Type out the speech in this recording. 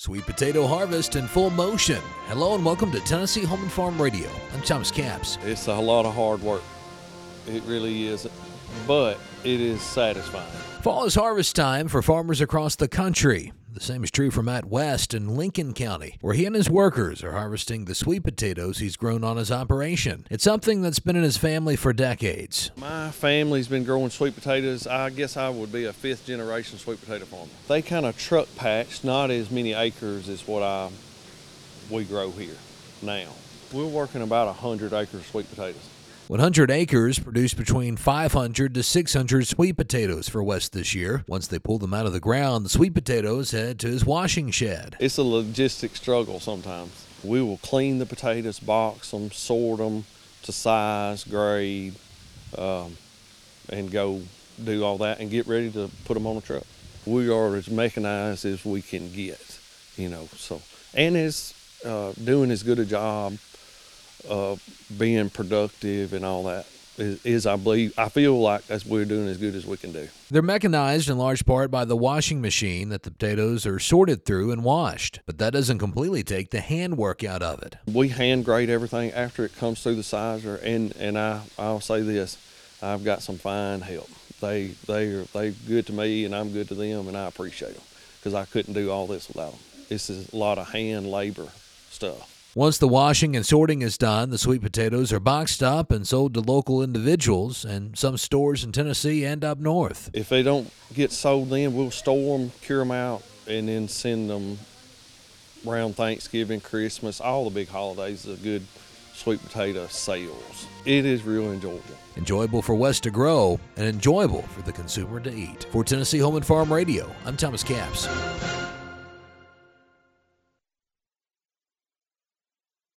Sweet potato harvest in full motion. Hello and welcome to Tennessee Home and Farm Radio. I'm Thomas Caps. It's a lot of hard work. It really is, but it is satisfying. Fall is harvest time for farmers across the country. The same is true for Matt West in Lincoln County, where he and his workers are harvesting the sweet potatoes he's grown on his operation. It's something that's been in his family for decades. My family's been growing sweet potatoes. I guess I would be a fifth generation sweet potato farmer. They kind of truck patch, not as many acres as what I we grow here now. We're working about 100 acres of sweet potatoes. 100 acres produced between 500 to 600 sweet potatoes for West this year. Once they pull them out of the ground, the sweet potatoes head to his washing shed. It's a logistic struggle sometimes. We will clean the potatoes, box them, sort them to size, grade, um, and go do all that and get ready to put them on a truck. We are as mechanized as we can get, you know. So and is uh, doing as good a job uh, being productive and all that is, is, I believe I feel like that's we're doing as good as we can do. They're mechanized in large part by the washing machine that the potatoes are sorted through and washed, but that doesn't completely take the hand work out of it. We hand grade everything after it comes through the sizer, and and I I'll say this, I've got some fine help. They they are they good to me, and I'm good to them, and I appreciate them because I couldn't do all this without them. This is a lot of hand labor stuff. Once the washing and sorting is done, the sweet potatoes are boxed up and sold to local individuals and some stores in Tennessee and up north. If they don't get sold then, we'll store them, cure them out, and then send them around Thanksgiving, Christmas, all the big holidays, a good sweet potato sales. It is real enjoyable. Enjoyable for West to grow and enjoyable for the consumer to eat. For Tennessee Home and Farm Radio, I'm Thomas Caps.